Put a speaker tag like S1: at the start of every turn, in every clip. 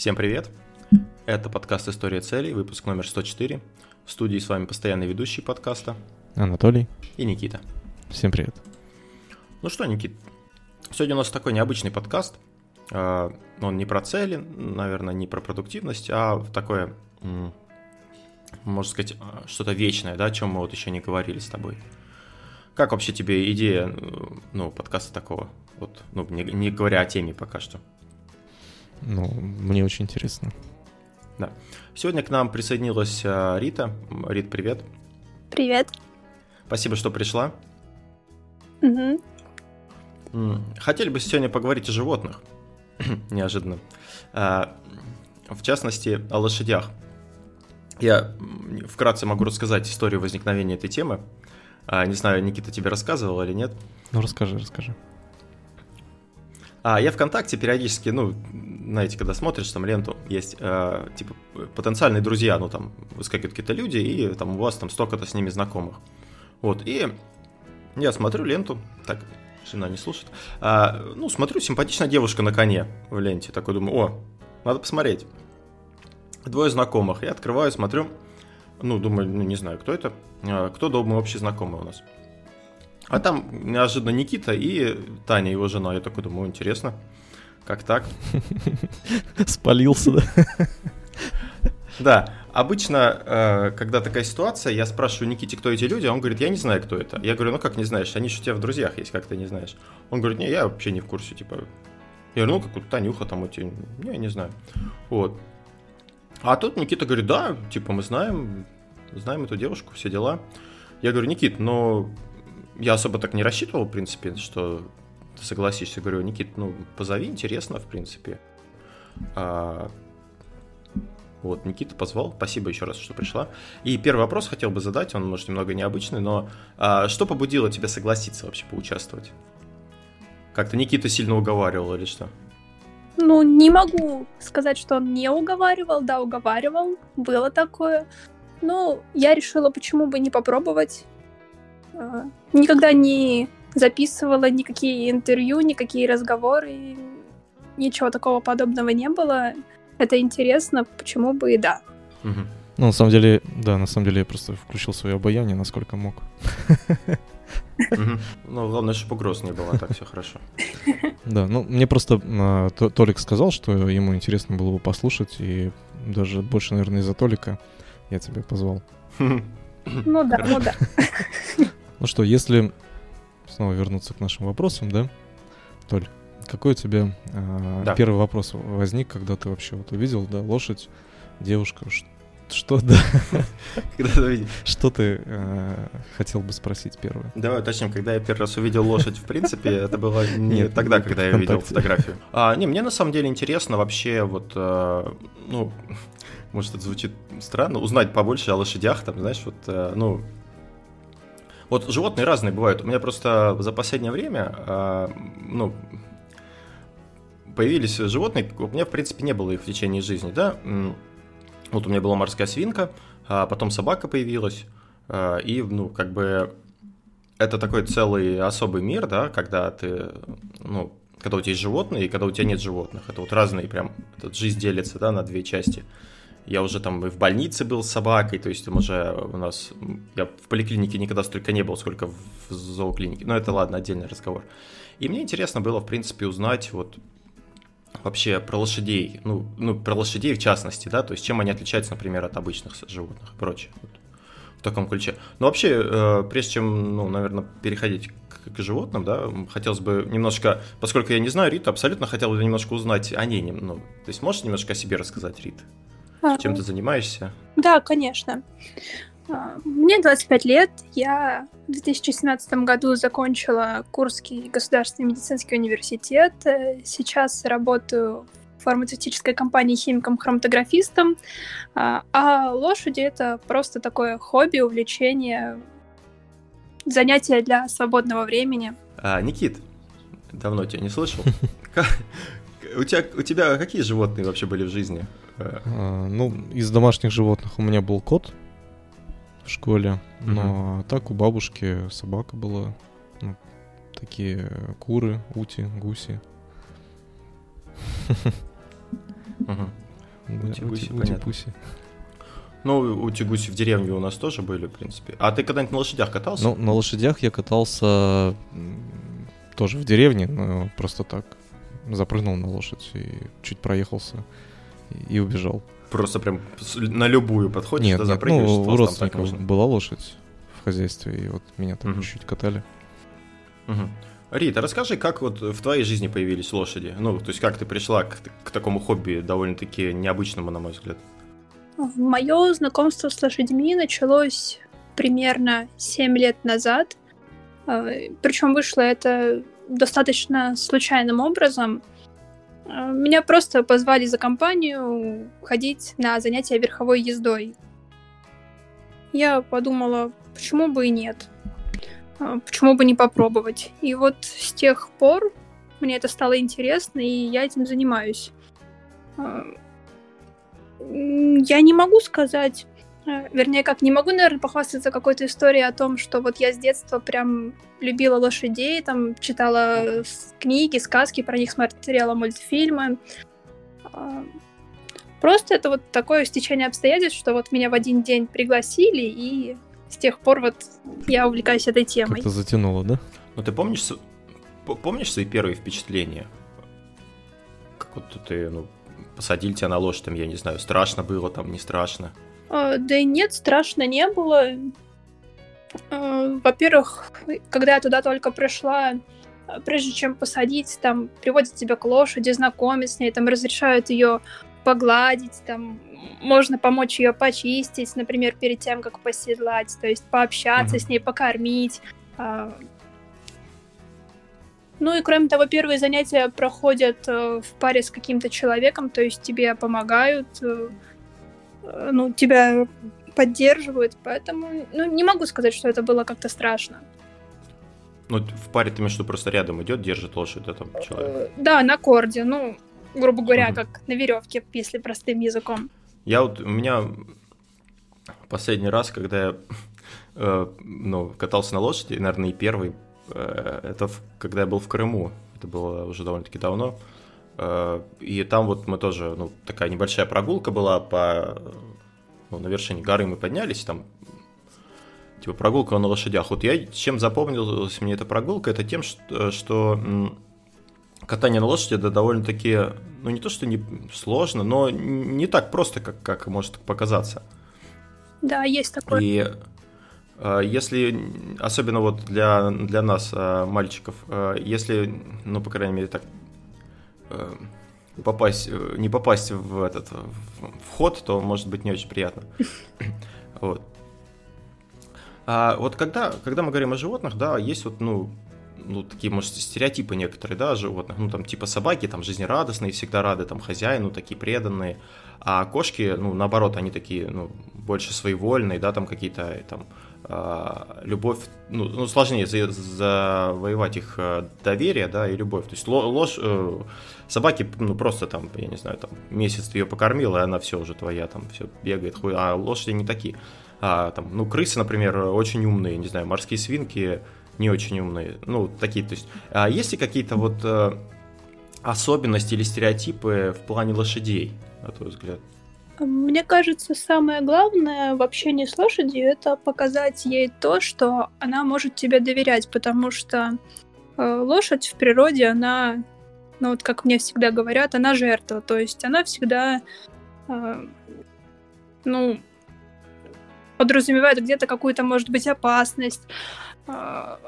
S1: Всем привет! Это подкаст «История целей», выпуск номер 104. В студии с вами постоянный ведущий подкаста
S2: Анатолий
S1: и Никита.
S2: Всем привет.
S1: Ну что, Никит, сегодня у нас такой необычный подкаст. А, он не про цели, наверное, не про продуктивность, а такое, можно сказать, что-то вечное, да, о чем мы вот еще не говорили с тобой. Как вообще тебе идея, ну, подкаста такого? Вот, ну, не, не говоря о теме пока что.
S2: Ну, мне очень интересно.
S1: Да. Сегодня к нам присоединилась а, Рита. Рит, привет.
S3: Привет.
S1: Спасибо, что пришла.
S3: Угу.
S1: Хотели бы сегодня поговорить о животных. Неожиданно. А, в частности, о лошадях. Я вкратце могу рассказать историю возникновения этой темы. А, не знаю, Никита тебе рассказывал или нет.
S2: Ну, расскажи, расскажи.
S1: А я ВКонтакте периодически, ну, знаете, когда смотришь там ленту, есть э, типа потенциальные друзья, ну там выскакивают какие-то люди, и там у вас там столько-то с ними знакомых. Вот, и я смотрю ленту, так, жена не слушает, а, ну, смотрю, симпатичная девушка на коне в ленте, такой думаю, о, надо посмотреть. Двое знакомых, я открываю, смотрю, ну, думаю, ну, не знаю, кто это, а, кто, думаю, общий знакомый у нас. А там неожиданно Никита и Таня, его жена. Я такой думаю, интересно, как так?
S2: Спалился, да?
S1: Да, обычно, э, когда такая ситуация, я спрашиваю Никите, кто эти люди, а он говорит, я не знаю, кто это. Я говорю, ну как не знаешь, они же у тебя в друзьях есть, как ты не знаешь. Он говорит, не, я вообще не в курсе, типа. Я говорю, ну как у Танюха там эти, не, я не знаю. Вот. А тут Никита говорит, да, типа мы знаем, знаем эту девушку, все дела. Я говорю, Никит, но я особо так не рассчитывал, в принципе, что согласишься. Говорю, Никит, ну, позови, интересно, в принципе. А, вот, Никита позвал. Спасибо еще раз, что пришла. И первый вопрос хотел бы задать, он, может, немного необычный, но а, что побудило тебя согласиться вообще поучаствовать? Как-то Никита сильно уговаривал или что?
S3: Ну, не могу сказать, что он не уговаривал. Да, уговаривал. Было такое. Ну, я решила, почему бы не попробовать. А, никогда не записывала никакие интервью, никакие разговоры, ничего такого подобного не было. Это интересно, почему бы и да.
S2: Ну, на самом деле, да, на самом деле я просто включил свое обаяние, насколько мог.
S1: Ну, главное, чтобы угроз не было, так все хорошо.
S2: Да, ну, мне просто а, Толик сказал, что ему интересно было бы послушать, и даже больше, наверное, из-за Толика я тебя позвал.
S3: Ну да, ну да.
S2: Ну что, если снова вернуться к нашим вопросам, да, Толь, какой у тебя э, да. первый вопрос возник, когда ты вообще вот увидел, да, лошадь, девушка, что, да? Что ты э, хотел бы спросить первое?
S1: Давай уточним, когда я первый раз увидел лошадь, в принципе, это было не тогда, когда я увидел фотографию. А, не, мне на самом деле интересно вообще вот, э, ну, может, это звучит странно, узнать побольше о лошадях, там, знаешь, вот, э, ну, вот животные разные бывают. У меня просто за последнее время, э, ну, появились животные, у меня, в принципе, не было их в течение жизни, да. Вот у меня была морская свинка, а потом собака появилась, э, и, ну, как бы, это такой целый особый мир, да, когда ты, ну, когда у тебя есть животные и когда у тебя нет животных. Это вот разные прям, жизнь делится, да, на две части. Я уже там и в больнице был с собакой, то есть уже у нас... Я в поликлинике никогда столько не был, сколько в зооклинике. Но это, ладно, отдельный разговор. И мне интересно было, в принципе, узнать вот вообще про лошадей, ну, ну, про лошадей в частности, да, то есть чем они отличаются, например, от обычных животных и прочее. Вот, в таком ключе. Но вообще, э, прежде чем, ну, наверное, переходить к, к животным, да, хотелось бы немножко, поскольку я не знаю Риту, абсолютно хотел бы немножко узнать о ней, ну, то есть можешь немножко о себе рассказать, Рита? А, Чем ты занимаешься?
S3: Да, конечно. А, мне 25 лет. Я в 2017 году закончила Курский государственный медицинский университет. Э, сейчас работаю в фармацевтической компании химиком-хроматографистом. А, а лошади — это просто такое хобби, увлечение, занятие для свободного времени.
S1: А, Никит, давно тебя не слышал. У тебя, у тебя какие животные вообще были в жизни?
S2: А, ну, из домашних животных у меня был кот в школе, но угу. так у бабушки собака была. Ну, такие куры, ути, гуси.
S1: Утигуси. Ну, утигуси в деревне у нас тоже были, в принципе. А ты когда-нибудь на лошадях катался?
S2: Ну, на лошадях я катался тоже в деревне, но просто так. Запрыгнул на лошадь и чуть проехался и убежал.
S1: Просто прям на любую подходишь,
S2: нет, нет, ну, у родственников была лошадь в хозяйстве, и вот меня там угу. чуть-чуть катали.
S1: Угу. Рита, расскажи, как вот в твоей жизни появились лошади? Ну, то есть как ты пришла к, к такому хобби довольно-таки необычному, на мой взгляд?
S3: Мое знакомство с лошадьми началось примерно 7 лет назад. А, Причем вышло это достаточно случайным образом. А, меня просто позвали за компанию ходить на занятия верховой ездой. Я подумала, почему бы и нет. А, почему бы не попробовать? И вот с тех пор мне это стало интересно, и я этим занимаюсь. А, я не могу сказать, вернее, как не могу, наверное, похвастаться какой-то историей о том, что вот я с детства прям любила лошадей, там читала книги, сказки про них, смотрела мультфильмы. Просто это вот такое стечение обстоятельств, что вот меня в один день пригласили, и с тех пор вот я увлекаюсь этой темой.
S2: Как-то затянуло, да?
S1: Ну ты помнишь, помнишь свои первые впечатления? Как вот ты, ну, посадили тебя на лошадь, там, я не знаю, страшно было, там, не страшно?
S3: А, да и нет, страшно не было. А, во-первых, когда я туда только пришла, прежде чем посадить, там приводят тебя к лошади, знакомят с ней, там разрешают ее погладить, там можно помочь ее почистить, например, перед тем, как поседлать, то есть пообщаться mm-hmm. с ней, покормить. А. Ну и кроме того, первые занятия проходят э, в паре с каким-то человеком, то есть тебе помогают, э, ну, тебя поддерживают, поэтому, ну, не могу сказать, что это было как-то страшно.
S1: Ну, в паре ты имеешь виду просто рядом идет, держит лошадь, это человек?
S3: Да, на корде, ну, грубо говоря, угу. как на веревке, если простым языком.
S1: Я вот, у меня последний раз, когда я э, ну, катался на лошади, наверное, и первый, э, это в, когда я был в Крыму. Это было уже довольно-таки давно. Э, и там вот мы тоже, ну, такая небольшая прогулка была по... Ну, на вершине горы мы поднялись, там типа прогулка на лошадях. Вот я чем запомнилась мне эта прогулка, это тем, что, что катание на лошади это довольно-таки, ну не то что не сложно, но не так просто, как, как может показаться.
S3: Да, есть такое.
S1: И э, если, особенно вот для, для нас, э, мальчиков, э, если, ну, по крайней мере, так попасть, не попасть в этот в ход, то может быть не очень приятно. Вот. А вот когда, когда мы говорим о животных, да, есть вот, ну, ну, такие, может, стереотипы некоторые, да, животных, ну, там, типа собаки, там, жизнерадостные, всегда рады, там, хозяину, такие преданные, а кошки, ну, наоборот, они такие, ну, больше своевольные, да, там, какие-то, там, э, любовь, ну, ну сложнее за, завоевать их э, доверие, да, и любовь, то есть ложь, э, собаки, ну, просто, там, я не знаю, там, месяц ты ее покормил, и она все уже твоя, там, все бегает, хуй, а лошади не такие, а, там, ну, крысы, например, очень умные, не знаю, морские свинки, не очень умные. Ну, такие, то есть, а есть ли какие-то вот э, особенности или стереотипы в плане лошадей, на твой взгляд?
S3: Мне кажется, самое главное в общении с лошадью это показать ей то, что она может тебе доверять, потому что э, лошадь в природе, она, ну вот как мне всегда говорят, она жертва, то есть она всегда, э, ну, подразумевает где-то какую-то, может быть, опасность, а,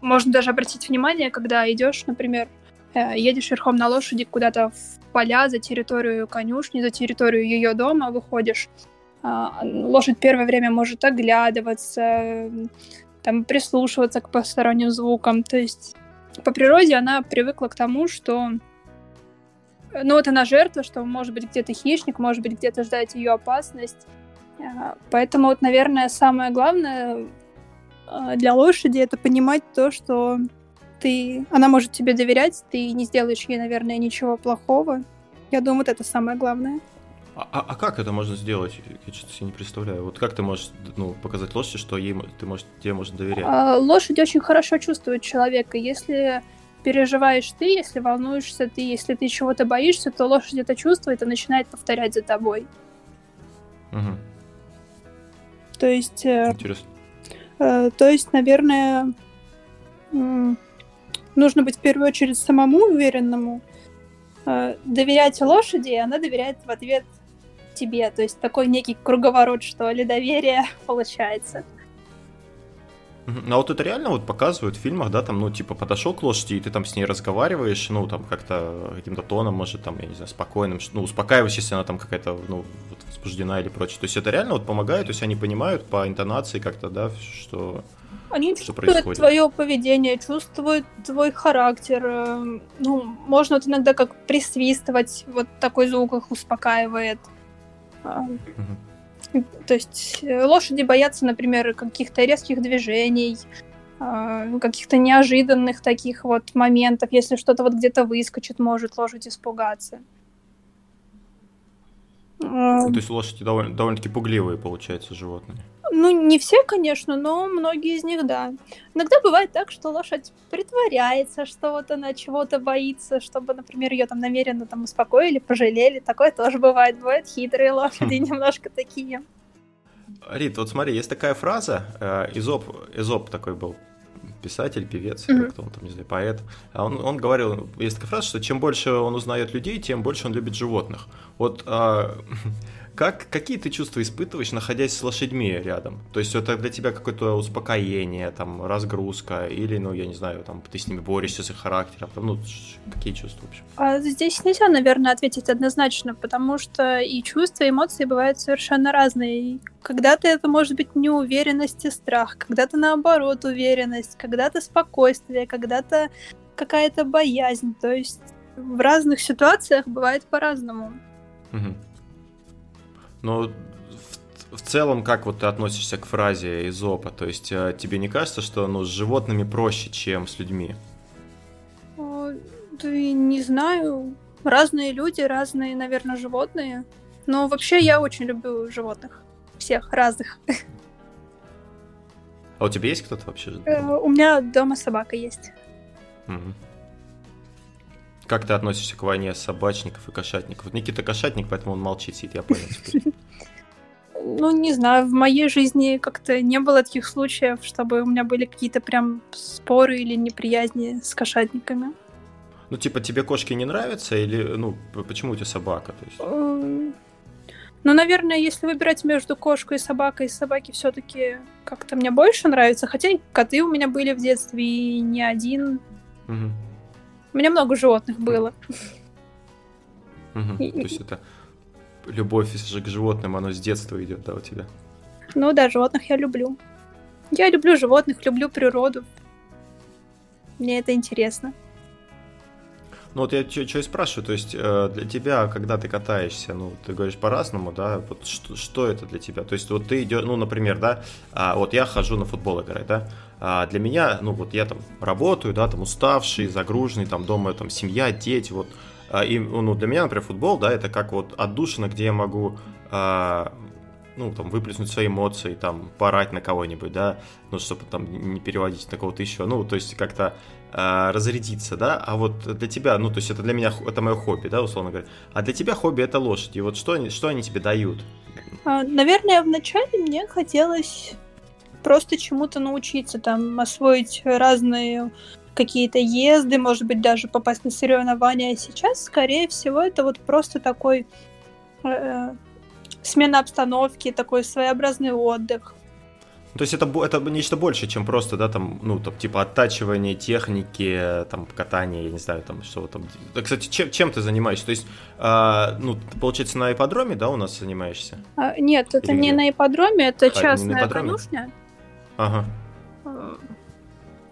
S3: можно даже обратить внимание, когда идешь, например, э, едешь верхом на лошади куда-то в поля за территорию конюшни, за территорию ее дома выходишь. А, лошадь первое время может оглядываться, там, прислушиваться к посторонним звукам. То есть по природе она привыкла к тому, что ну вот она жертва, что может быть где-то хищник, может быть где-то ждать ее опасность. А, поэтому вот, наверное, самое главное а, для лошади это понимать то, что ты, она может тебе доверять, ты не сделаешь ей, наверное, ничего плохого. Я думаю, вот это самое главное.
S1: А, а, а как это можно сделать? Я что-то себе не представляю. Вот как ты можешь ну, показать лошади, что ей ты можешь, тебе можно доверять?
S3: А, лошадь очень хорошо чувствует человека. Если переживаешь ты, если волнуешься ты, если ты чего-то боишься, то лошадь это чувствует и начинает повторять за тобой.
S1: Угу.
S3: То есть... Э,
S1: Интересно.
S3: Э, то есть, наверное, нужно быть в первую очередь самому уверенному, э, доверять лошади, и она доверяет в ответ тебе. То есть такой некий круговорот, что ли, доверия получается.
S1: А вот это реально вот показывают в фильмах, да, там, ну, типа, подошел к лошади, и ты там с ней разговариваешь, ну, там, как-то каким-то тоном, может, там, я не знаю, спокойным, ну, успокаиваешь, если она там какая-то, ну, вот, возбуждена или прочее. То есть это реально вот помогает, то есть они понимают по интонации как-то, да, что
S3: они что чувствуют происходит. твое поведение, чувствуют твой характер. Э, ну, можно вот иногда как присвистывать, вот такой звук их успокаивает. Угу. То есть э, лошади боятся, например, каких-то резких движений, а, каких-то неожиданных таких вот моментов. Если что-то вот где-то выскочит, может лошадь испугаться.
S1: Ну, то есть лошади довольно, довольно-таки пугливые, получается, животные.
S3: Ну, не все, конечно, но многие из них, да. Иногда бывает так, что лошадь притворяется, что вот она чего-то боится, чтобы, например, ее там намеренно там успокоили, пожалели. Такое тоже бывает. Бывают хитрые лошади, немножко такие.
S1: Рит, вот смотри, есть такая фраза, э, Изоп, Изоп такой был писатель, певец, mm-hmm. кто он там, не знаю, поэт. А он, он говорил, есть такая фраза, что чем больше он узнает людей, тем больше он любит животных. Вот а, Как, какие ты чувства испытываешь, находясь с лошадьми рядом? То есть это для тебя какое-то успокоение, там, разгрузка, или, ну, я не знаю, там, ты с ними борешься с их характером, там, ну, какие чувства вообще?
S3: А здесь нельзя, наверное, ответить однозначно, потому что и чувства, и эмоции бывают совершенно разные. И когда-то это может быть неуверенность и страх, когда-то наоборот уверенность, когда-то спокойствие, когда-то какая-то боязнь. То есть в разных ситуациях бывает по-разному.
S1: Угу. Но в, в целом, как вот ты относишься к фразе из опа? То есть э, тебе не кажется, что ну, с животными проще, чем с людьми?
S3: Да не знаю. Разные люди, разные, наверное, животные. Но вообще я очень люблю животных. Всех разных.
S1: А у тебя есть кто-то вообще?
S3: Э, у меня дома собака есть.
S1: Угу. Как ты относишься к войне собачников и кошатников? Вот Никита кошатник, поэтому он молчит, сидит, я понял
S3: Ну, не знаю, в моей жизни как-то не было таких случаев, чтобы у меня были какие-то прям споры или неприязни с кошатниками.
S1: Ну, типа, тебе кошки не нравятся или, ну, почему у тебя собака? То есть? Эм,
S3: ну, наверное, если выбирать между кошкой и собакой, собаки все-таки как-то мне больше нравятся. Хотя коты у меня были в детстве и не один. Угу. У меня много животных было.
S1: Угу. То есть это любовь к животным, оно с детства идет, да, у тебя?
S3: Ну да, животных я люблю. Я люблю животных, люблю природу. Мне это интересно.
S1: Ну вот я что и спрашиваю, то есть э, для тебя, когда ты катаешься, ну ты говоришь по-разному, да, вот что, что это для тебя? То есть вот ты идешь, ну например, да, а, вот я хожу на футбол играть, да, а для меня, ну вот я там работаю, да, там уставший, загруженный, там дома там семья, дети, вот. А, и ну, для меня, например, футбол, да, это как вот отдушина, где я могу а, ну, там, выплеснуть свои эмоции, там, порать на кого-нибудь, да, ну, чтобы там не переводить на кого-то еще, ну, то есть как-то э, разрядиться, да, а вот для тебя, ну, то есть это для меня, это мое хобби, да, условно говоря, а для тебя хобби это лошади, вот что они, что они тебе дают?
S3: Наверное, вначале мне хотелось просто чему-то научиться, там, освоить разные какие-то езды, может быть, даже попасть на соревнования. А сейчас, скорее всего, это вот просто такой э, смена обстановки, такой своеобразный отдых.
S1: То есть это, это нечто больше, чем просто, да, там, ну, там, типа оттачивание техники, там, катания, я не знаю, там, что там. Кстати, чем, чем ты занимаешься? То есть, а, ну, получается, на ипподроме, да, у нас занимаешься?
S3: А, нет, это Или не где? на ипподроме, это а, частная конюшня.
S1: Ага.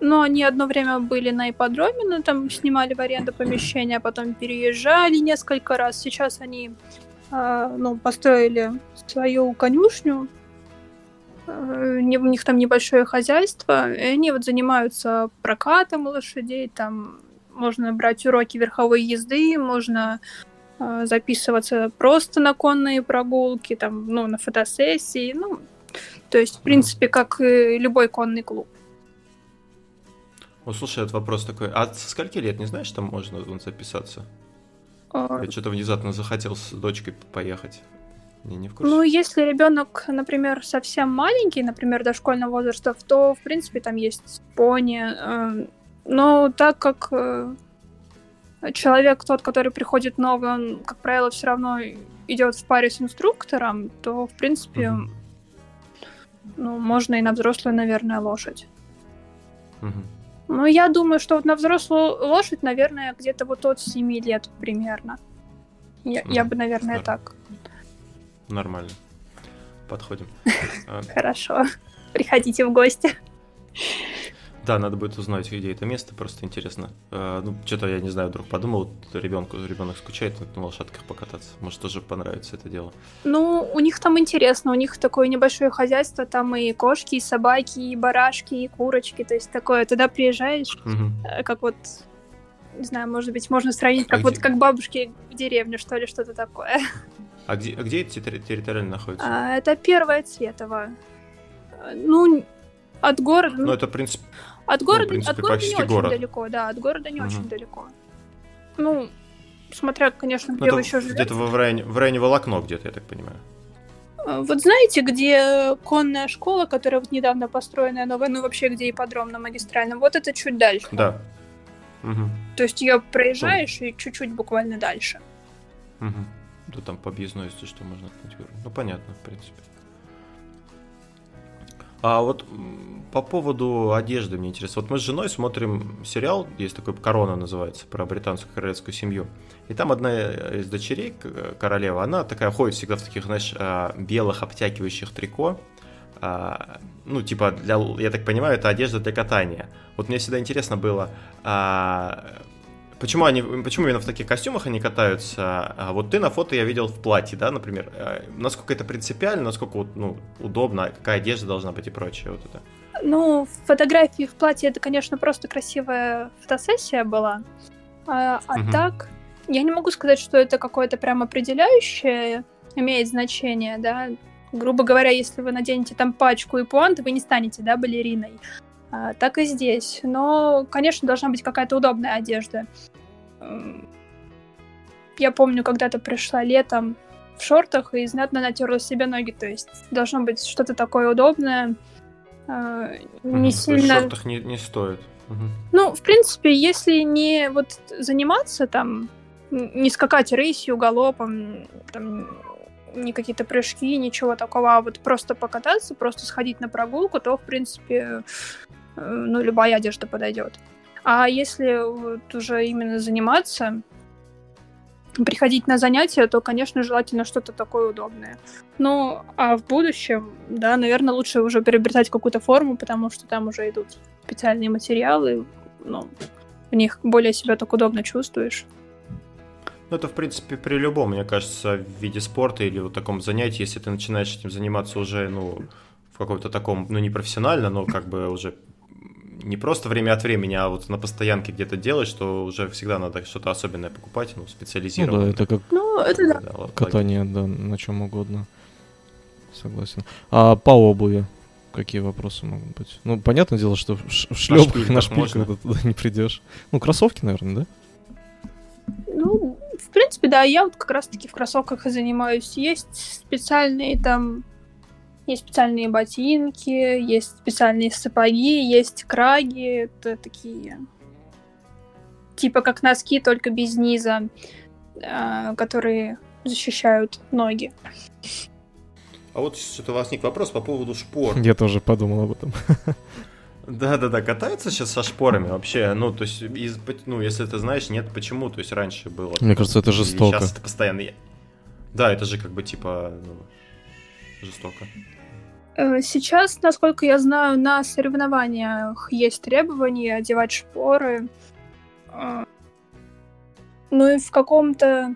S3: Но они одно время были на ипподроме, но там снимали в аренду помещение, а потом переезжали несколько раз. Сейчас они э, ну, построили свою конюшню. Э, у них там небольшое хозяйство, и они вот занимаются прокатом лошадей, там можно брать уроки верховой езды, можно э, записываться просто на конные прогулки, там, ну, на фотосессии, ну, то есть, в принципе, как и любой конный клуб.
S1: О, слушай, этот вопрос такой. А со скольки лет, не знаешь, там можно записаться? А... Я что-то внезапно захотел с дочкой поехать.
S3: Не, не в курсе. Ну, если ребенок, например, совсем маленький, например, дошкольного возраста, то, в принципе, там есть пони. Э, но так как э, человек тот, который приходит новый, он, как правило, все равно идет в паре с инструктором, то, в принципе, угу. ну, можно и на взрослую, наверное, лошадь. Угу. Ну, я думаю, что вот на взрослую лошадь, наверное, где-то вот от 7 лет примерно. Я, угу. я бы, наверное, да. так.
S1: Нормально. Подходим.
S3: А, Хорошо. Приходите в гости.
S1: Да, надо будет узнать, где это место, просто интересно. Э, ну, что-то я не знаю, вдруг подумал, ребенку, ребенок скучает на лошадках покататься. Может, тоже понравится это дело.
S3: Ну, у них там интересно, у них такое небольшое хозяйство, там и кошки, и собаки, и барашки, и курочки, то есть такое. Туда приезжаешь, угу. как вот, не знаю, может быть, можно сравнить, как а вот где... как бабушки в деревне, что ли, что-то такое.
S1: А где, а где эти территориально находятся?
S3: А, это первое Цветово. Ну, от города...
S1: Ну, это, в принципе,
S3: от города, ну, принципе, от города не очень город. далеко, да, от города не угу. очень далеко. Ну, смотря, конечно, где ну, вы еще живете.
S1: Где-то в районе, в районе Волокно где-то, я так понимаю.
S3: А, вот знаете, где конная школа, которая вот недавно построенная новая, ну вообще где ипподром на магистральном, вот это чуть дальше.
S1: Да.
S3: Угу. То есть ее проезжаешь и чуть-чуть буквально дальше.
S1: Угу. Да там по объездной, если что, можно Ну, понятно, в принципе. А вот по поводу одежды мне интересно. Вот мы с женой смотрим сериал, есть такой «Корона» называется, про британскую королевскую семью. И там одна из дочерей, королева, она такая ходит всегда в таких, знаешь, а, белых обтягивающих трико. А, ну, типа, для, я так понимаю, это одежда для катания. Вот мне всегда интересно было, а, Почему они, почему именно в таких костюмах они катаются? А вот ты на фото я видел в платье, да, например. А насколько это принципиально, насколько ну, удобно, какая одежда должна быть и прочее вот это?
S3: Ну, фотографии в платье это, конечно, просто красивая фотосессия была. А, а угу. так, я не могу сказать, что это какое-то прям определяющее имеет значение, да. Грубо говоря, если вы наденете там пачку и пуанты, вы не станете, да, балериной. А, так и здесь. Но, конечно, должна быть какая-то удобная одежда. Я помню, когда-то пришла летом в шортах и знатно натерла себе ноги. То есть должно быть что-то такое удобное.
S1: А, не угу, сильно... В шортах не, не стоит.
S3: Угу. Ну, в принципе, если не вот заниматься там, не скакать рысью, галопом, там, не какие-то прыжки, ничего такого, а вот просто покататься, просто сходить на прогулку, то, в принципе, ну, любая одежда подойдет. А если вот уже именно заниматься, приходить на занятия, то, конечно, желательно что-то такое удобное. Ну, а в будущем, да, наверное, лучше уже приобретать какую-то форму, потому что там уже идут специальные материалы, ну, в них более себя так удобно чувствуешь.
S1: Ну, это, в принципе, при любом, мне кажется, виде спорта или вот таком занятии, если ты начинаешь этим заниматься уже, ну, в каком-то таком, ну, не профессионально, но как бы уже не просто время от времени, а вот на постоянке где-то делать, что уже всегда надо что-то особенное покупать, ну, специализированное.
S2: Ну да, это как ну, это да. катание, да, на чем угодно. Согласен. А по обуви? Какие вопросы могут быть? Ну, понятное дело, что в, шлепках на шпильках ты туда не придешь. Ну, кроссовки, наверное, да?
S3: Ну, в принципе, да, я вот как раз-таки в кроссовках и занимаюсь. Есть специальные там есть специальные ботинки, есть специальные сапоги, есть краги, это такие типа как носки, только без низа, э, которые защищают ноги.
S1: А вот что-то возник вопрос по поводу шпор.
S2: Я тоже подумал об этом.
S1: Да-да-да, катаются сейчас со шпорами вообще, ну, то есть, из, ну, если ты знаешь, нет, почему, то есть, раньше было.
S2: Мне кажется, это жестоко.
S1: Сейчас это постоянно... Да, это же как бы, типа, ну, жестоко.
S3: Э, сейчас, насколько я знаю, на соревнованиях есть требования одевать шпоры. Э, ну и в каком-то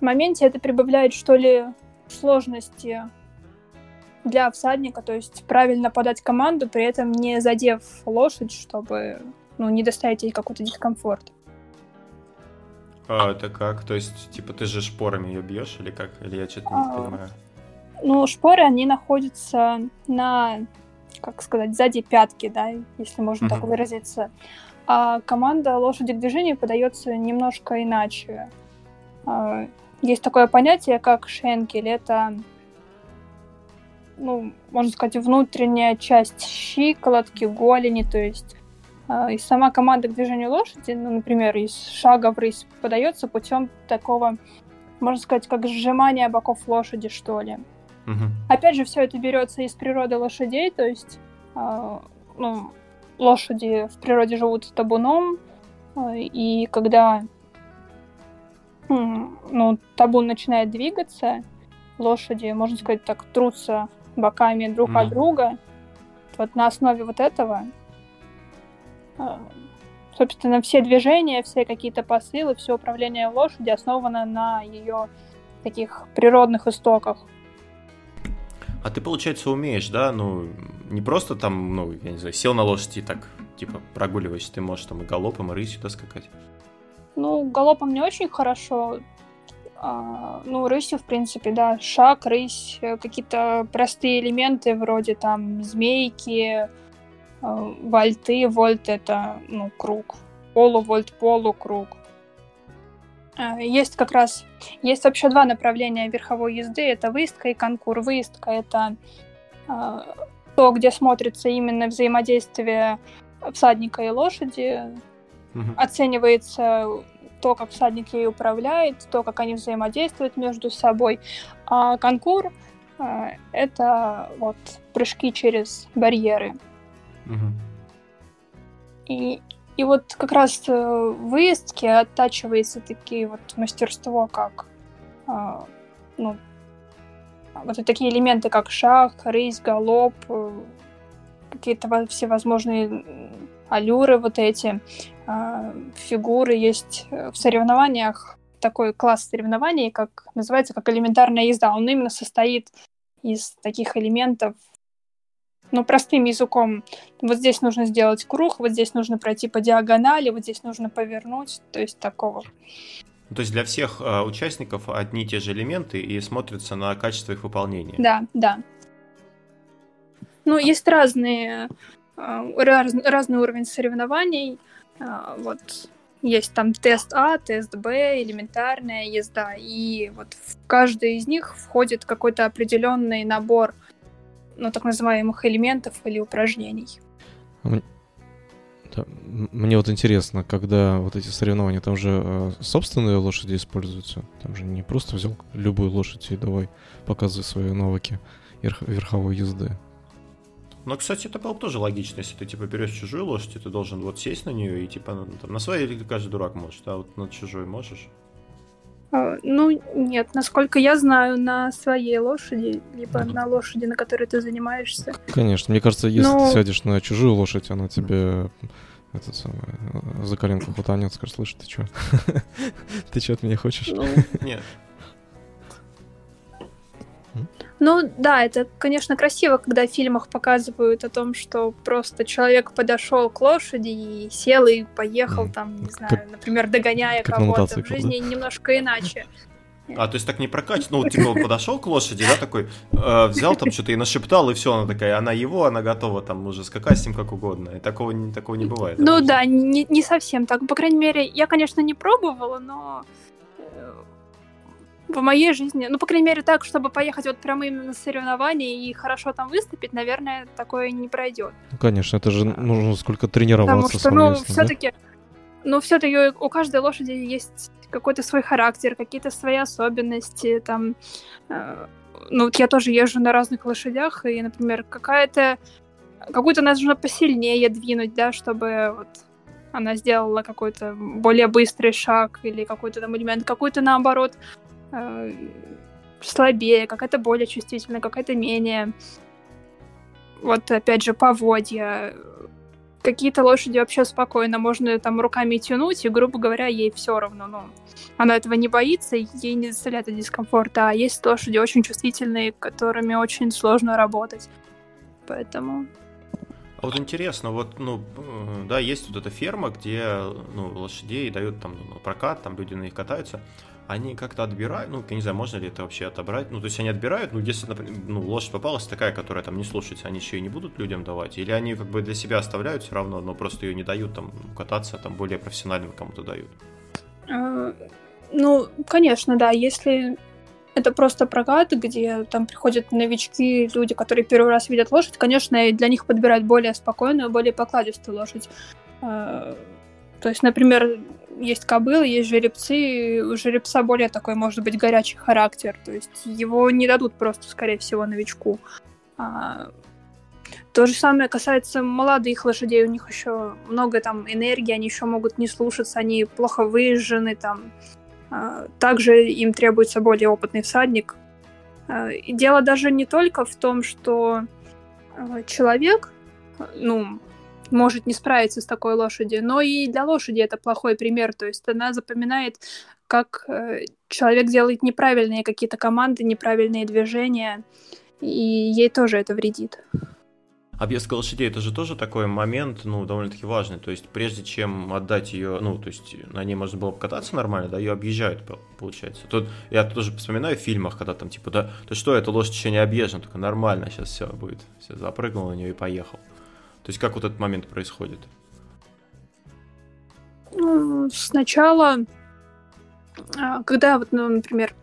S3: моменте это прибавляет, что ли, сложности для всадника, то есть правильно подать команду, при этом не задев лошадь, чтобы ну, не доставить ей какой-то дискомфорт.
S1: А, это как? То есть, типа, ты же шпорами ее бьешь или как? Или я что-то не а, понимаю?
S3: Ну, шпоры, они находятся на как сказать, сзади пятки, да, если можно mm-hmm. так выразиться. А команда лошади к движению подается немножко иначе. А, есть такое понятие, как шенкель. Это, ну, можно сказать, внутренняя часть щиколотки, голени, то есть а, и сама команда к движению лошади, ну, например, из шага в рысь подается путем такого, можно сказать, как сжимания боков лошади, что ли. Угу. Опять же, все это берется из природы лошадей, то есть э, ну, лошади в природе живут табуном, э, и когда э, ну, табун начинает двигаться, лошади, можно сказать так, трутся боками друг mm. от друга. Вот на основе вот этого, э, собственно, все движения, все какие-то посылы, все управление лошади основано на ее таких природных истоках.
S1: А ты, получается, умеешь, да, ну, не просто там, ну, я не знаю, сел на лошади и так, типа, прогуливаешься, ты можешь там и галопом, и рысью да, скакать?
S3: Ну, галопом не очень хорошо. А, ну, рысью, в принципе, да. Шаг, рысь, э, какие-то простые элементы вроде там змейки, э, вольты. Вольт — это, ну, круг. Полувольт, полукруг. А, есть как раз, есть вообще два направления верховой езды, это выездка и конкур. Выездка — это э, то, где смотрится именно взаимодействие всадника и лошади, угу. оценивается то, как всадник ей управляет, то, как они взаимодействуют между собой. А конкур э, — это вот прыжки через барьеры. Угу. И и вот как раз э, в выездке оттачивается такие вот мастерство, как а, ну, вот такие элементы, как шаг, рысь, галоп, э, какие-то всевозможные аллюры вот эти, а, фигуры есть э, в соревнованиях такой класс соревнований, как называется как элементарная езда. Он именно состоит из таких элементов ну, простым языком, вот здесь нужно сделать круг, вот здесь нужно пройти по диагонали, вот здесь нужно повернуть, то есть такого.
S1: То есть для всех э, участников одни и те же элементы и смотрятся на качество их выполнения.
S3: Да, да. Ну, есть разные, э, раз, разный уровень соревнований. Э, вот есть там тест А, тест Б, элементарная езда, и вот в каждый из них входит какой-то определенный набор ну, так называемых элементов или упражнений.
S2: Мне вот интересно, когда вот эти соревнования, там же э, собственные лошади используются, там же не просто взял любую лошадь и давай показывай свои навыки верх, верховой езды.
S1: Ну, кстати, это было бы тоже логично, если ты типа берешь чужую лошадь, и ты должен вот сесть на нее и типа ну, там, на своей каждый дурак может, а вот на чужой можешь.
S3: А, ну, нет, насколько я знаю, на своей лошади, либо на лошади, на которой ты занимаешься.
S2: Конечно, мне кажется, если Но... ты сядешь на чужую лошадь, она тебе этот самый, э, за коленку хватанет, скажет, слышь, ты чё? ты чё от меня хочешь? Ну,
S1: нет.
S3: Ну да, это, конечно, красиво, когда в фильмах показывают о том, что просто человек подошел к лошади и сел и поехал mm. там, не знаю, как, например, догоняя кого-то. В жизни да? немножко иначе.
S1: А, то есть так не прокатит? Ну, типа, он подошел к лошади, да, такой, э, взял там что-то и нашептал, и все, она такая, она его, она готова там уже скакать с ним как угодно. И такого, такого не бывает.
S3: Ну да, не, не совсем так. По крайней мере, я, конечно, не пробовала, но в моей жизни, ну, по крайней мере, так, чтобы поехать вот прямо именно на соревнования и хорошо там выступить, наверное, такое не пройдет.
S2: Ну, конечно, это же нужно сколько тренироваться.
S3: Потому что, ну, все-таки, да? ну, все-таки у каждой лошади есть какой-то свой характер, какие-то свои особенности, там, э, ну, вот я тоже езжу на разных лошадях, и, например, какая-то, какую-то нужно посильнее двинуть, да, чтобы вот она сделала какой-то более быстрый шаг или какой-то там элемент, какой-то наоборот э, слабее, какая-то более чувствительная, какая-то менее. Вот опять же поводья. Какие-то лошади вообще спокойно, можно там руками тянуть, и, грубо говоря, ей все равно, ну, она этого не боится, ей не доставляет дискомфорта, а есть лошади очень чувствительные, которыми очень сложно работать. Поэтому
S1: а вот интересно, вот, ну, э, да, есть вот эта ферма, где, ну, лошадей дают там ну, прокат, там люди на них катаются. Они как-то отбирают, ну, я не знаю, можно ли это вообще отобрать, ну, то есть они отбирают, ну, если, например, ну, лошадь попалась такая, которая там не слушается, они еще и не будут людям давать, или они как бы для себя оставляют все равно, но просто ее не дают там кататься, там более профессиональным кому-то дают?
S3: А, ну, конечно, да, если это просто прокат, где там приходят новички, люди, которые первый раз видят лошадь. Конечно, для них подбирать более спокойную, более покладистую лошадь. А, то есть, например, есть кобылы, есть жеребцы, у жеребца более такой, может быть, горячий характер. То есть его не дадут просто, скорее всего, новичку. А, то же самое касается молодых лошадей, у них еще много там энергии, они еще могут не слушаться, они плохо выезжены, там а, также им требуется более опытный всадник. А, и дело даже не только в том, что а, человек, ну, может не справиться с такой лошадью, но и для лошади это плохой пример. То есть она запоминает, как э, человек делает неправильные какие-то команды, неправильные движения, и ей тоже это вредит.
S1: Объездка лошадей это же тоже такой момент, ну, довольно-таки важный. То есть, прежде чем отдать ее, ну, то есть на ней можно было покататься нормально, да, ее объезжают, получается. Тут я тоже вспоминаю в фильмах, когда там типа, да, то что, эта лошадь еще не объезжена, только нормально, сейчас все будет. Все, запрыгнул на нее и поехал. То есть, как вот этот момент происходит?
S3: Ну, сначала, а, когда вот, ну, например,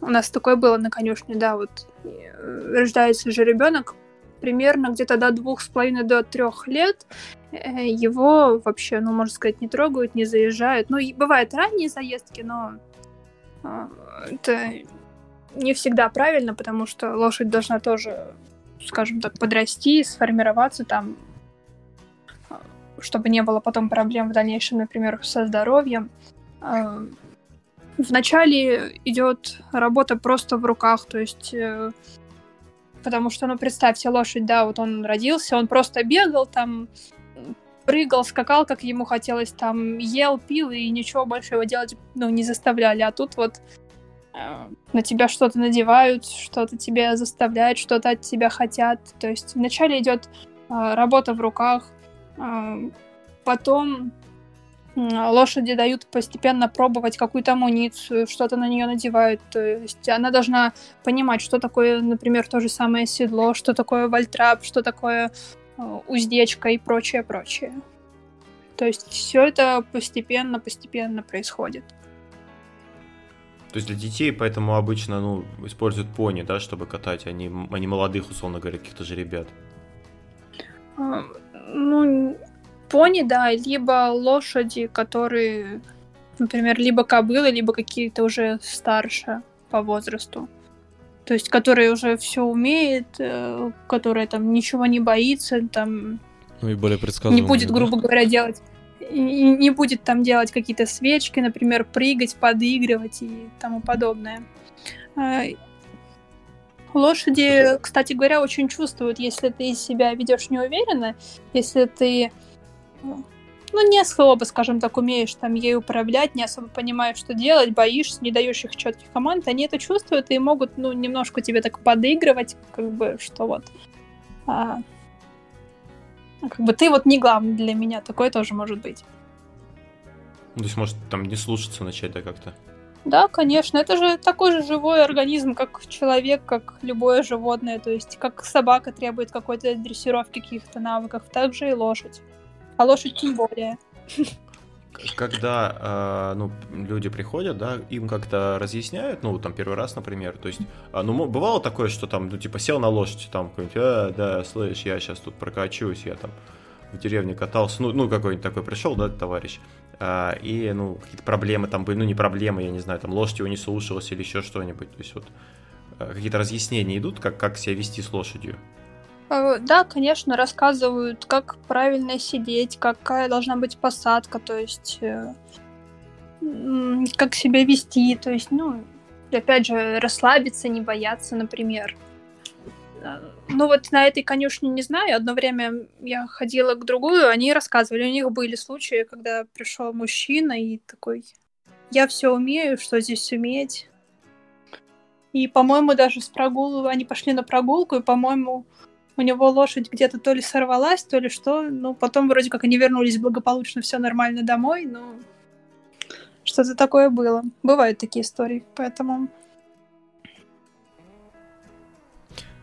S3: у нас такое было на конюшне, да, вот э, рождается же ребенок, примерно где-то до двух с половиной до трех лет э, его вообще, ну, можно сказать, не трогают, не заезжают. Ну, и бывают ранние заездки, но а, это не всегда правильно, потому что лошадь должна тоже, скажем так, подрасти, сформироваться там, чтобы не было потом проблем в дальнейшем, например, со здоровьем. А, вначале идет работа просто в руках, то есть э, потому что, ну, представьте, лошадь, да, вот он родился, он просто бегал там, прыгал, скакал, как ему хотелось, там, ел, пил, и ничего больше его делать, ну, не заставляли. А тут вот э, на тебя что-то надевают, что-то тебе заставляют, что-то от тебя хотят. То есть вначале идет э, работа в руках, потом лошади дают постепенно пробовать какую-то амуницию, что-то на нее надевают. То есть она должна понимать, что такое, например, то же самое седло, что такое вальтрап, что такое э, уздечка и прочее, прочее. То есть все это постепенно, постепенно происходит.
S1: То есть для детей поэтому обычно ну, используют пони, да, чтобы катать, а не, а молодых, условно говоря, каких-то же ребят.
S3: Ну, пони, да, либо лошади, которые, например, либо кобылы, либо какие-то уже старше по возрасту. То есть, которые уже все умеет, э, которая там ничего не боится, там...
S2: Ну и более предсказуемые.
S3: Не будет, грубо говоря, делать... Не будет там делать какие-то свечки, например, прыгать, подыгрывать и тому подобное. Лошади, кстати говоря, очень чувствуют, если ты себя ведешь неуверенно, если ты ну, не особо, скажем так, умеешь там ей управлять, не особо понимаешь, что делать, боишься, не даешь их четких команд, они это чувствуют и могут, ну, немножко тебе так подыгрывать, как бы, что вот... А, как бы ты вот не главный для меня, такое тоже может быть.
S1: Ну, то есть, может, там не слушаться начать, да, как-то?
S3: Да, конечно, это же такой же живой организм, как человек, как любое животное, то есть как собака требует какой-то дрессировки каких-то навыков, так же и лошадь а лошадь тем более.
S1: Когда э, ну, люди приходят, да, им как-то разъясняют, ну, там, первый раз, например, то есть, э, ну, бывало такое, что там, ну, типа, сел на лошадь, там, какой-нибудь, а, да, слышь, я сейчас тут прокачусь, я там в деревне катался, ну, ну какой-нибудь такой пришел, да, товарищ, а, и, ну, какие-то проблемы там были, ну, не проблемы, я не знаю, там, лошадь его не слушалась или еще что-нибудь, то есть, вот, какие-то разъяснения идут, как, как себя вести с лошадью?
S3: Э, да, конечно, рассказывают, как правильно сидеть, какая должна быть посадка, то есть э, как себя вести, то есть, ну, опять же, расслабиться, не бояться, например. Ну вот на этой конюшне не знаю, одно время я ходила к другую, они рассказывали, у них были случаи, когда пришел мужчина и такой, я все умею, что здесь уметь. И, по-моему, даже с прогулу они пошли на прогулку, и, по-моему, у него лошадь где-то то ли сорвалась, то ли что. Ну, потом вроде как они вернулись благополучно, все нормально домой, но что-то такое было. Бывают такие истории, поэтому...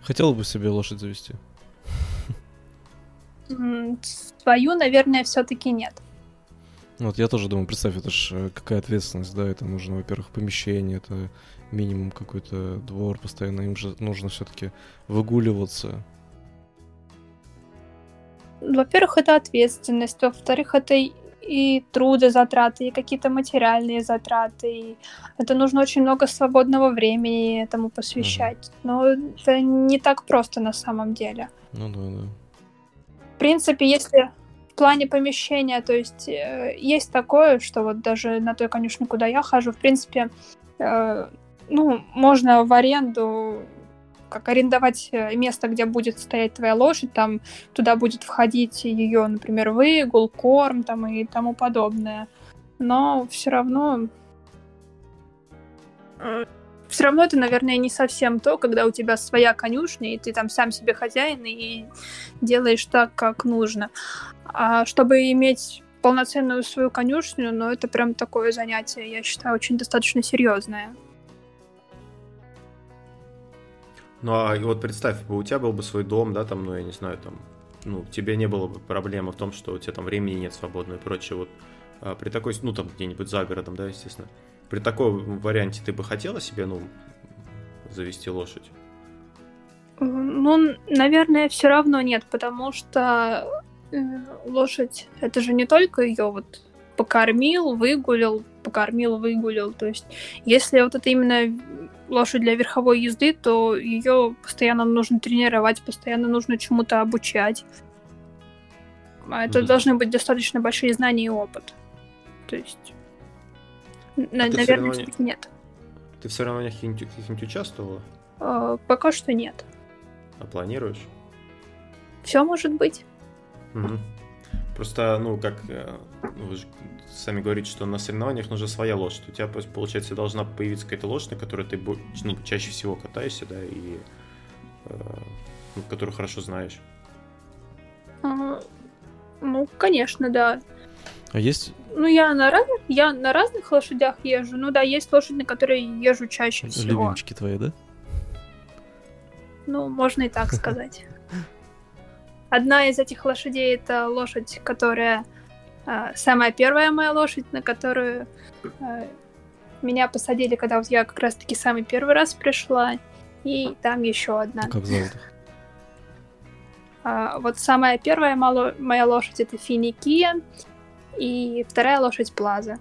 S2: Хотела бы себе лошадь завести?
S3: Свою, наверное, все-таки нет.
S2: Вот я тоже думаю, представь, это ж э, какая ответственность, да, это нужно, во-первых, помещение, это минимум какой-то двор постоянно, им же нужно все-таки выгуливаться.
S3: Во-первых, это ответственность, во-вторых, это и трудозатраты, и какие-то материальные затраты. И это нужно очень много свободного времени этому посвящать. Mm-hmm. Но это не так просто на самом деле.
S2: Ну да, да.
S3: В принципе, если в плане помещения, то есть э, есть такое, что вот даже на той конюшне, куда я хожу, в принципе, э, ну, можно в аренду как арендовать э, место, где будет стоять твоя лошадь, там туда будет входить ее, например, выгул, корм там и тому подобное. Но все равно э, все равно это, наверное, не совсем то, когда у тебя своя конюшня, и ты там сам себе хозяин и делаешь так, как нужно. А чтобы иметь полноценную свою конюшню, ну, это прям такое занятие, я считаю, очень достаточно серьезное.
S1: Ну, а вот представь, у тебя был бы свой дом, да, там, ну, я не знаю, там, ну, тебе не было бы проблемы в том, что у тебя там времени нет свободного и прочее, вот а при такой, ну, там, где-нибудь за городом, да, естественно, при таком варианте ты бы хотела себе, ну, завести лошадь?
S3: Ну, наверное, все равно нет, потому что э, лошадь это же не только ее вот покормил, выгулил, покормил, выгулил. То есть, если вот это именно лошадь для верховой езды, то ее постоянно нужно тренировать, постоянно нужно чему-то обучать. А это mm-hmm. должны быть достаточно большие знания и опыт. То есть, а на, наверное, все-таки нет.
S1: Ты в соревнованиях каких-нибудь участвовала?
S3: Э, пока что нет.
S1: А планируешь?
S3: Все может быть.
S1: Угу. Просто, ну, как э, ну, вы же сами говорите, что на соревнованиях нужна своя лошадь. У тебя, получается, должна появиться какая-то лошадь, на которой ты ну, чаще всего катаешься, да, и э, ну, которую хорошо знаешь.
S3: А, ну, конечно, да.
S2: А есть...
S3: Ну, я на разных, я на разных лошадях езжу. Ну да, есть лошадь, на которой езжу чаще всего.
S2: Любимчики твои, да?
S3: Ну, можно и так сказать. Одна из этих лошадей это лошадь, которая э, самая первая моя лошадь, на которую э, меня посадили, когда вот я как раз-таки самый первый раз пришла. И там еще одна.
S2: Как зовут их?
S3: А, вот самая первая моя лошадь это Финикия, и вторая лошадь Плаза.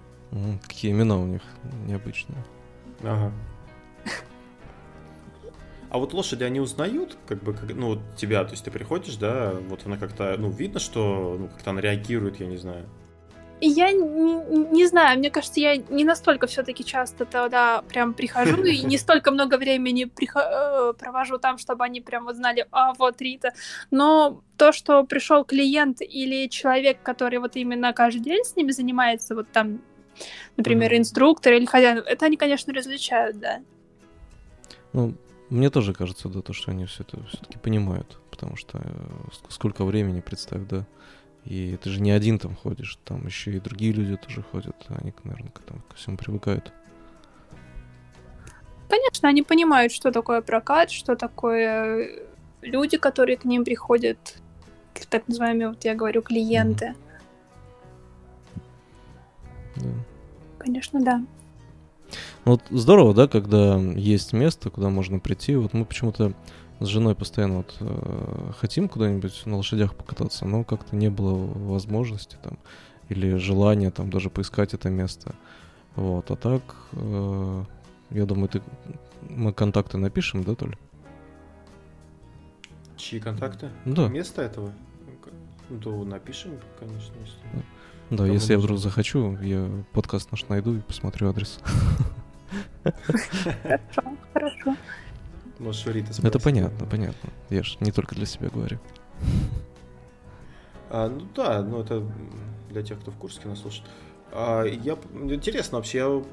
S2: какие имена у них необычные.
S1: Ага. А вот лошади, они узнают, как бы, как, ну, вот тебя, то есть ты приходишь, да, вот она как-то, ну, видно, что, ну, как-то она реагирует, я не знаю.
S3: Я не, не знаю, мне кажется, я не настолько все-таки часто тогда прям прихожу и не столько много времени прихо- э, провожу там, чтобы они прям вот знали, а вот Рита. Но то, что пришел клиент или человек, который вот именно каждый день с ними занимается, вот там, например, инструктор или хозяин, это они, конечно, различают, да.
S2: Ну, мне тоже кажется, да, то, что они все это все-таки понимают, потому что э, сколько времени, представь, да, и ты же не один там ходишь, там еще и другие люди тоже ходят, они, наверное, к, этому, ко всему привыкают.
S3: Конечно, они понимают, что такое прокат, что такое э, люди, которые к ним приходят, так называемые, вот я говорю, клиенты.
S2: Mm-hmm. Да.
S3: Конечно, да.
S2: Ну, вот здорово, да, когда есть место, куда можно прийти. Вот мы почему-то с женой постоянно вот э, хотим куда-нибудь на лошадях покататься, но как-то не было возможности там или желания там даже поискать это место. Вот, а так, э, я думаю, ты, мы контакты напишем, да, Толь?
S1: Чьи контакты?
S2: Да.
S1: Место этого? Ну, напишем, конечно, если...
S2: Да, если нужно. я вдруг захочу, я подкаст наш найду и посмотрю адрес.
S3: Хорошо, хорошо.
S1: Можешь Рита
S2: Это понятно, понятно. Я же не только для себя говорю.
S1: А, ну да, ну это для тех, кто в Курске нас слушает. А, я, интересно вообще, я,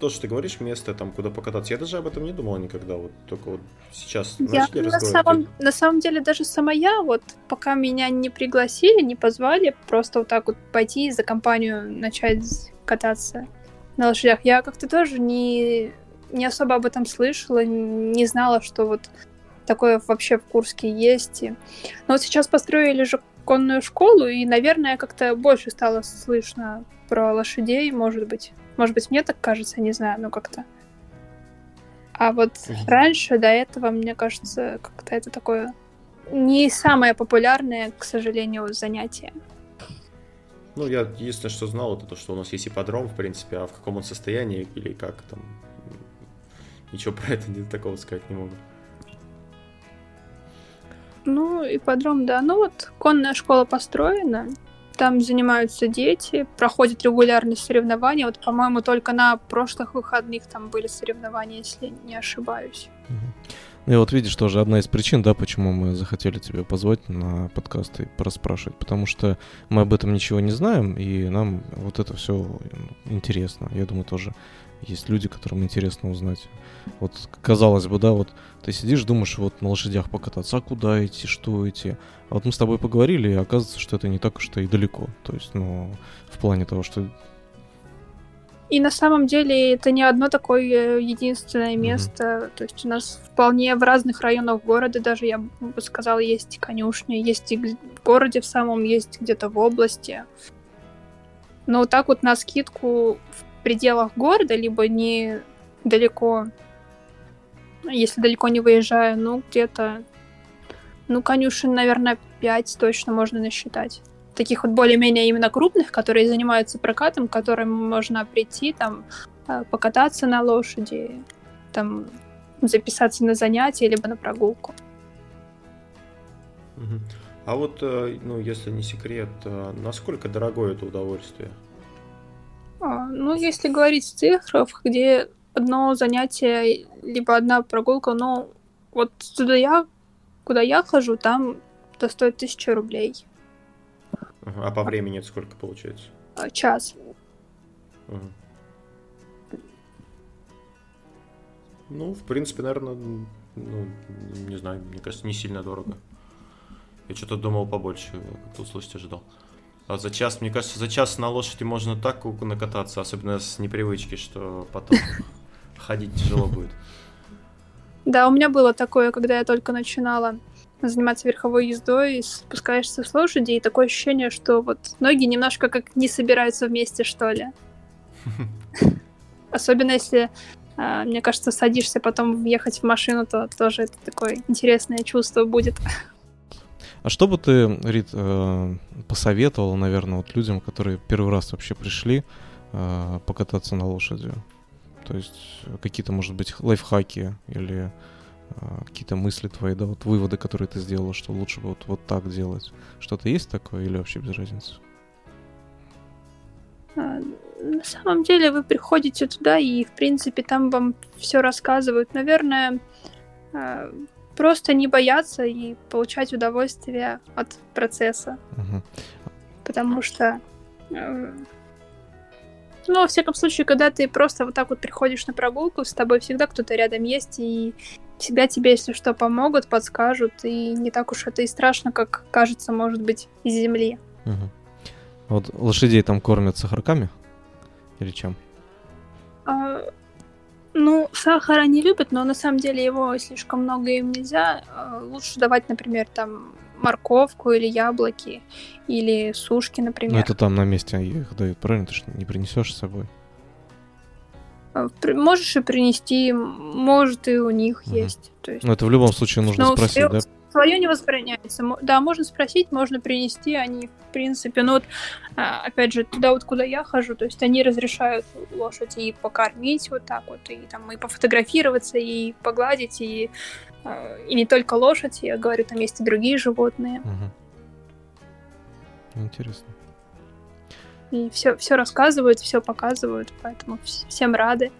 S1: то, что ты говоришь, место там, куда покататься, я даже об этом не думала никогда, вот только вот сейчас
S3: я на самом, на самом деле даже сама я, вот пока меня не пригласили, не позвали, просто вот так вот пойти за компанию начать кататься на лошадях. Я как-то тоже не, не особо об этом слышала, не знала, что вот такое вообще в Курске есть. Но вот сейчас построили же конную школу, и, наверное, как-то больше стало слышно про лошадей, может быть. Может быть, мне так кажется, не знаю, но как-то. А вот раньше, до этого, мне кажется, как-то это такое не самое популярное, к сожалению, занятие.
S1: Ну, я единственное, что знал, это то, что у нас есть ипподром, в принципе, а в каком он состоянии или как там, ничего про это не такого сказать не могу.
S3: Ну, ипподром, да. Ну вот, конная школа построена, там занимаются дети, проходят регулярные соревнования. Вот, по-моему, только на прошлых выходных там были соревнования, если не ошибаюсь.
S2: Ну и вот видишь, тоже одна из причин, да, почему мы захотели тебя позвать на подкаст и пораспрашивать, потому что мы об этом ничего не знаем, и нам вот это все интересно. Я думаю, тоже есть люди, которым интересно узнать. Вот, казалось бы, да, вот ты сидишь, думаешь, вот на лошадях покататься, а куда идти, что идти. А вот мы с тобой поговорили, и оказывается, что это не так уж и далеко. То есть, ну, в плане того, что
S3: и на самом деле это не одно такое единственное место. Mm-hmm. То есть у нас вполне в разных районах города, даже я бы сказала, есть конюшни, есть и в городе в самом, есть где-то в области. Но вот так вот на скидку в пределах города, либо не далеко, если далеко не выезжаю, ну где-то, ну конюшен, наверное, 5 точно можно насчитать таких вот более-менее именно крупных, которые занимаются прокатом, к которым можно прийти, там, э, покататься на лошади, там, записаться на занятия, либо на прогулку.
S1: А вот, э, ну, если не секрет, э, насколько дорогое это удовольствие?
S3: А, ну, если говорить в цифрах, где одно занятие, либо одна прогулка, ну, вот туда я, куда я хожу, там это стоит тысяча рублей.
S1: А по времени это сколько получается?
S3: А, час. Угу.
S1: Ну, в принципе, наверное, ну, не знаю, мне кажется, не сильно дорого. Я что-то думал побольше, как-то услышать ожидал. А за час, мне кажется, за час на лошади можно так накататься, особенно с непривычки, что потом ходить тяжело будет.
S3: Да, у меня было такое, когда я только начинала заниматься верховой ездой, спускаешься с лошади, и такое ощущение, что вот ноги немножко как не собираются вместе, что ли. Особенно если, а, мне кажется, садишься потом ехать в машину, то тоже это такое интересное чувство будет.
S2: А что бы ты, Рит, э, посоветовала, наверное, вот людям, которые первый раз вообще пришли э, покататься на лошади? То есть какие-то, может быть, лайфхаки или какие-то мысли твои, да, вот выводы, которые ты сделала, что лучше бы вот, вот так делать. Что-то есть такое или вообще без разницы?
S3: А, на самом деле вы приходите туда и, в принципе, там вам все рассказывают. Наверное, а, просто не бояться и получать удовольствие от процесса. Угу. Потому что ну, во всяком случае, когда ты просто вот так вот приходишь на прогулку, с тобой всегда кто-то рядом есть, и всегда тебе, если что, помогут, подскажут, и не так уж это и страшно, как кажется, может быть, из земли. Угу.
S2: Вот лошадей там кормят сахарками? Или чем?
S3: А, ну, сахара не любят, но на самом деле его слишком много им нельзя. А, лучше давать, например, там морковку или яблоки, или сушки, например. Ну,
S2: это там на месте их дают, правильно? Ты же не принесешь с собой.
S3: А, можешь и принести, может и у них угу. есть.
S2: То есть. Но это в любом случае нужно Но спросить, да?
S3: Свое не возбраняется. Да, можно спросить, можно принести, они, в принципе, ну вот, а, опять же, туда вот, куда я хожу, то есть они разрешают лошадь и покормить вот так вот, и там и пофотографироваться, и погладить, и, а, и не только лошадь, я говорю, там есть и другие животные. Угу.
S2: Интересно.
S3: И все, все рассказывают, все показывают, поэтому всем рады.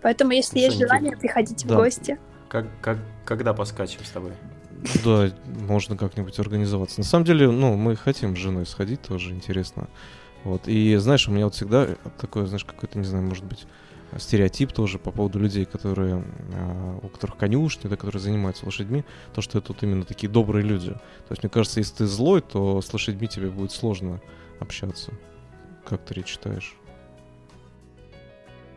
S3: Поэтому, если есть желание, приходите да. в гости.
S1: Как, как, когда поскачем с тобой?
S2: Да, можно как-нибудь организоваться. На самом деле, ну, мы хотим с женой сходить, тоже интересно. Вот. И знаешь, у меня вот всегда такое, знаешь, какой-то, не знаю, может быть, стереотип тоже по поводу людей, которые, а, у которых конюшни, да, которые занимаются лошадьми, то, что это вот именно такие добрые люди. То есть, мне кажется, если ты злой, то с лошадьми тебе будет сложно общаться. Как ты, Речь, считаешь?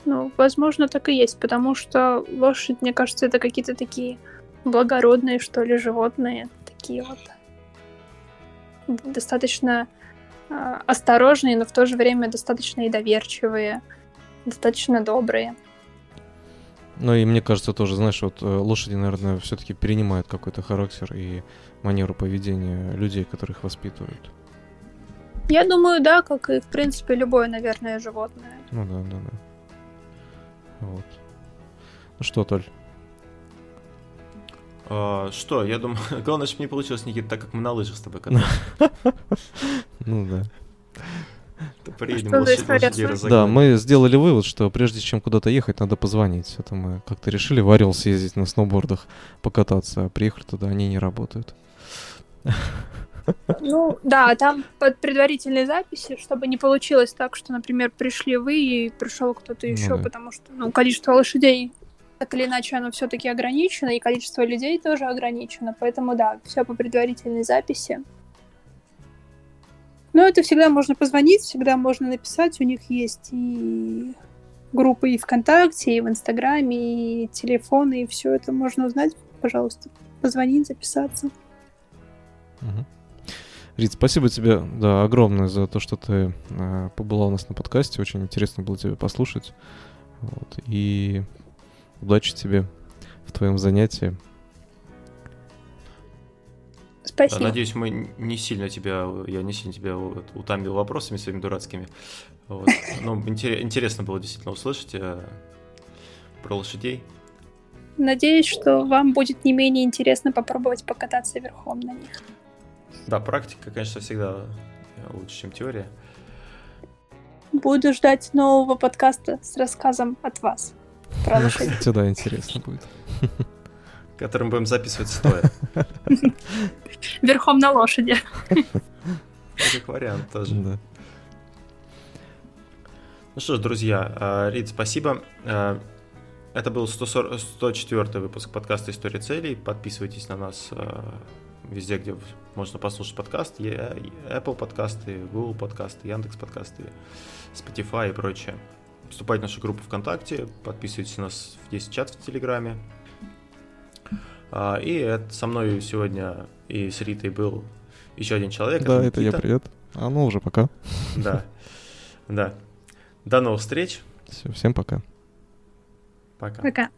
S3: Ну, возможно, так и есть, потому что лошадь, мне кажется, это какие-то такие благородные, что ли, животные. Такие вот достаточно э, осторожные, но в то же время достаточно и доверчивые, достаточно добрые.
S2: Ну и мне кажется тоже, знаешь, вот э, лошади, наверное, все-таки перенимают какой-то характер и манеру поведения людей, которых воспитывают.
S3: Я думаю, да, как и, в принципе, любое, наверное, животное.
S2: Ну да, да, да. Вот. Ну что, Толь?
S1: А, что, я думаю, главное, чтобы не получилось, Никита, так как мы на лыжах с тобой катались.
S2: Ну да.
S1: Приедем
S2: Да, мы сделали вывод, что прежде чем куда-то ехать, надо позвонить. Это мы как-то решили в Орел съездить на сноубордах, покататься, а приехали туда, они не работают.
S3: Ну, да, там под предварительной записи, чтобы не получилось так, что, например, пришли вы и пришел кто-то еще, ну, да. потому что ну, количество лошадей так или иначе оно все-таки ограничено, и количество людей тоже ограничено. Поэтому да, все по предварительной записи. Но это всегда можно позвонить, всегда можно написать. У них есть и группы и ВКонтакте, и в Инстаграме, и телефоны, и все это можно узнать. Пожалуйста, позвонить, записаться.
S2: Угу. Рит, спасибо тебе, да, огромное за то, что ты э, побыла у нас на подкасте. Очень интересно было тебя послушать. Вот. И удачи тебе в твоем занятии.
S3: Спасибо.
S1: Надеюсь, мы не сильно тебя, я не сильно тебя утомил вопросами своими дурацкими. Вот. Но интересно было действительно услышать э, про лошадей.
S3: Надеюсь, что вам будет не менее интересно попробовать покататься верхом на них.
S1: Да, практика, конечно, всегда лучше, чем теория.
S3: Буду ждать нового подкаста с рассказом от вас
S2: про лошадей. Кстати, да, интересно будет.
S1: Которым будем записывать стоя.
S3: Верхом на лошади.
S1: Как вариант тоже. Да. Ну что ж, друзья, а, Рид, спасибо. А, это был 140, 104 выпуск подкаста «История целей». Подписывайтесь на нас а, везде, где можно послушать подкаст. Apple подкасты, Google подкасты, Яндекс подкасты, Spotify и прочее. Вступайте в нашу группу ВКонтакте, подписывайтесь на нас в 10 чат в Телеграме. И это со мной сегодня и с Ритой был еще один человек.
S2: Да, это, это я, привет. А ну уже пока.
S1: Да, да. До новых встреч.
S2: Все, всем пока.
S1: Пока.
S3: Пока.